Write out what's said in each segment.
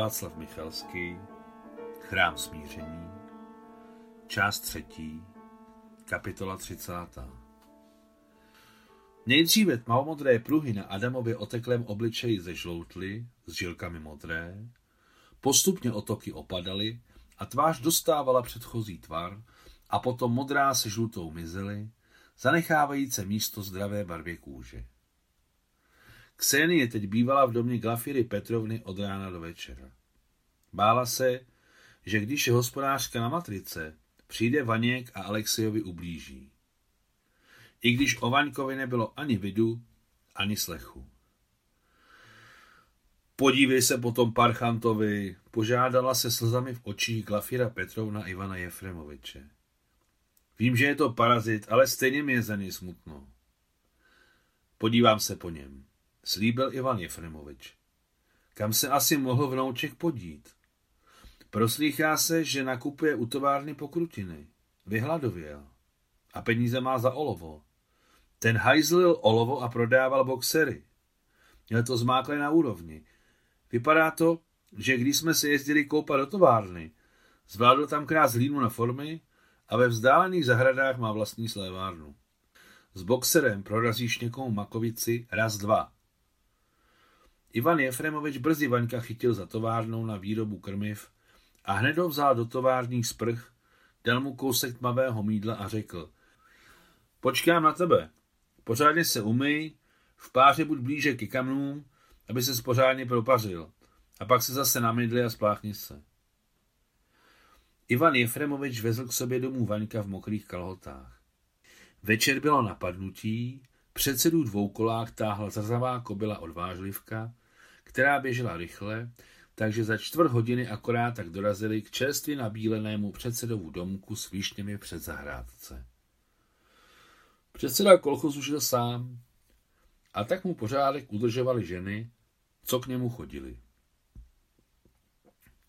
Václav Michalský, Chrám smíření, část třetí, kapitola 30. Nejdříve tmavomodré pruhy na Adamově oteklém obličeji zežloutly s žilkami modré, postupně otoky opadaly a tvář dostávala předchozí tvar a potom modrá se žlutou mizely, zanechávající místo zdravé barvě kůže. Ksenie teď bývala v domě Glafiry Petrovny od rána do večera. Bála se, že když je hospodářka na matrice, přijde Vaněk a Alexejovi ublíží. I když o Vaňkovi nebylo ani vidu, ani slechu. Podívej se potom Parchantovi, požádala se slzami v očích Glafira Petrovna Ivana Jefremoviče. Vím, že je to parazit, ale stejně mi je za něj smutno. Podívám se po něm slíbil Ivan Jefremovič. Kam se asi mohl vnouček podít? Proslýchá se, že nakupuje u továrny pokrutiny. Vyhladověl. A peníze má za olovo. Ten hajzlil olovo a prodával boxery. Měl to zmáklé na úrovni. Vypadá to, že když jsme se jezdili koupat do továrny, zvládl tam krát hlínu na formy a ve vzdálených zahradách má vlastní slévárnu. S boxerem prorazíš někomu makovici raz dva. Ivan Jefremovič brzy Vaňka chytil za továrnou na výrobu krmiv a hned ho vzal do továrních sprch, dal mu kousek tmavého mídla a řekl Počkám na tebe, pořádně se umyj, v páře buď blíže ke kamnům, aby se pořádně propařil a pak se zase namydli a spláchni se. Ivan Jefremovič vezl k sobě domů Vaňka v mokrých kalhotách. Večer bylo napadnutí, předsedu dvoukolák táhla zrzavá kobila odvážlivka která běžela rychle, takže za čtvrt hodiny akorát tak dorazili k čerstvě nabílenému předsedovu domku s výšněmi před zahrádce. Předseda kolchozu žil sám a tak mu pořádek udržovali ženy, co k němu chodili.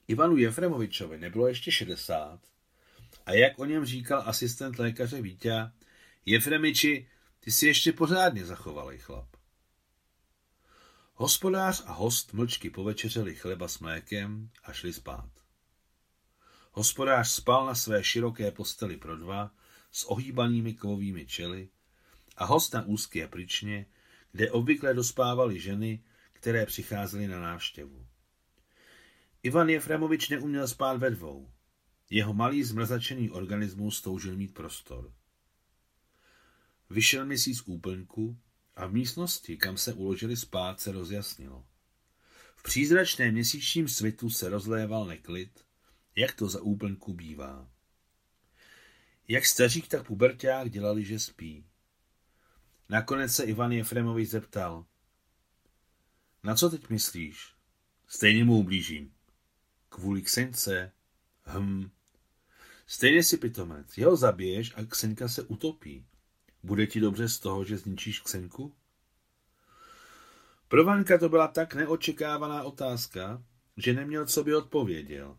Ivanu Jefremovičovi nebylo ještě 60 a jak o něm říkal asistent lékaře Vítě, Jefremiči, ty si ještě pořádně zachovali chlap. Hospodář a host mlčky povečeřeli chleba s mlékem a šli spát. Hospodář spal na své široké posteli pro dva s ohýbanými kovovými čely a host na úzké pryčně, kde obvykle dospávaly ženy, které přicházely na návštěvu. Ivan Jefremovič neuměl spát ve dvou. Jeho malý zmrzačený organismus toužil mít prostor. Vyšel měsíc úplňku a v místnosti, kam se uložili spát, se rozjasnilo. V přízračném měsíčním svitu se rozléval neklid, jak to za úplnku bývá. Jak stařík, tak puberták dělali, že spí. Nakonec se Ivan Jefremovič zeptal. Na co teď myslíš? Stejně mu ublížím. Kvůli Ksence? Hm. Stejně si pitomec. Jeho zabiješ a Ksenka se utopí. Bude ti dobře z toho, že zničíš Ksenku? Pro Vanka to byla tak neočekávaná otázka, že neměl, co by odpověděl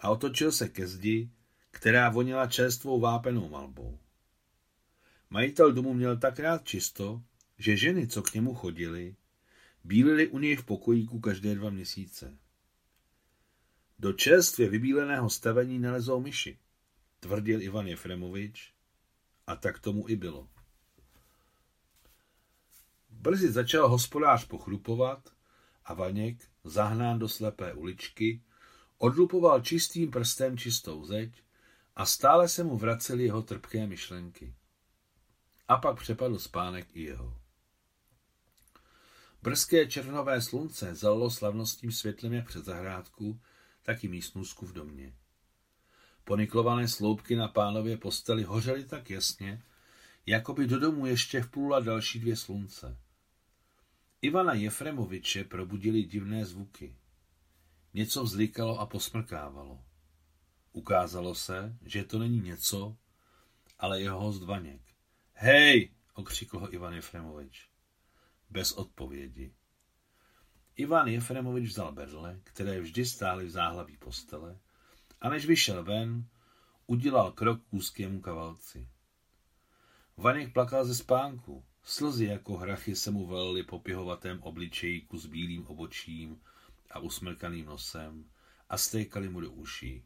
a otočil se ke zdi, která vonila čerstvou vápenou malbou. Majitel domu měl tak rád čisto, že ženy, co k němu chodily, bílily u něj v pokojíku každé dva měsíce. Do čerstvě vybíleného stavení nelezou myši, tvrdil Ivan Jefremovič, a tak tomu i bylo. Brzy začal hospodář pochlupovat a Vaněk, zahnán do slepé uličky, odlupoval čistým prstem čistou zeď a stále se mu vracely jeho trpké myšlenky. A pak přepadl spánek i jeho. Brzké černové slunce zalilo slavnostním světlem jak před zahrádku, tak i místnůzku v domě. Poniklované sloupky na pánově posteli hořely tak jasně, jako by do domu ještě vplula další dvě slunce. Ivana Jefremoviče probudili divné zvuky. Něco vzlikalo a posmrkávalo. Ukázalo se, že to není něco, ale jeho host Vaněk. Hej, okřikl ho Ivan Jefremovič. Bez odpovědi. Ivan Jefremovič vzal berle, které vždy stály v záhlaví postele, a než vyšel ven, udělal krok k úzkému kavalci. Vaněk plakal ze spánku. Slzy jako hrachy se mu velily po pěhovatém obličejíku s bílým obočím a usmrkaným nosem a stékali mu do uší.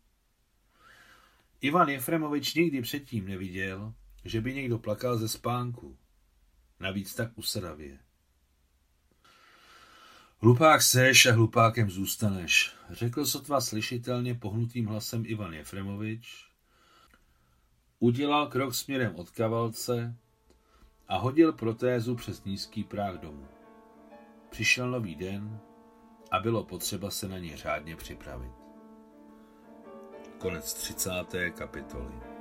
Ivan Jefremovič nikdy předtím neviděl, že by někdo plakal ze spánku. Navíc tak usadavě. Hlupák seš a hlupákem zůstaneš, řekl sotva slyšitelně pohnutým hlasem Ivan Jefremovič. Udělal krok směrem od kavalce a hodil protézu přes nízký práh domu. Přišel nový den a bylo potřeba se na ně řádně připravit. Konec 30. kapitoly.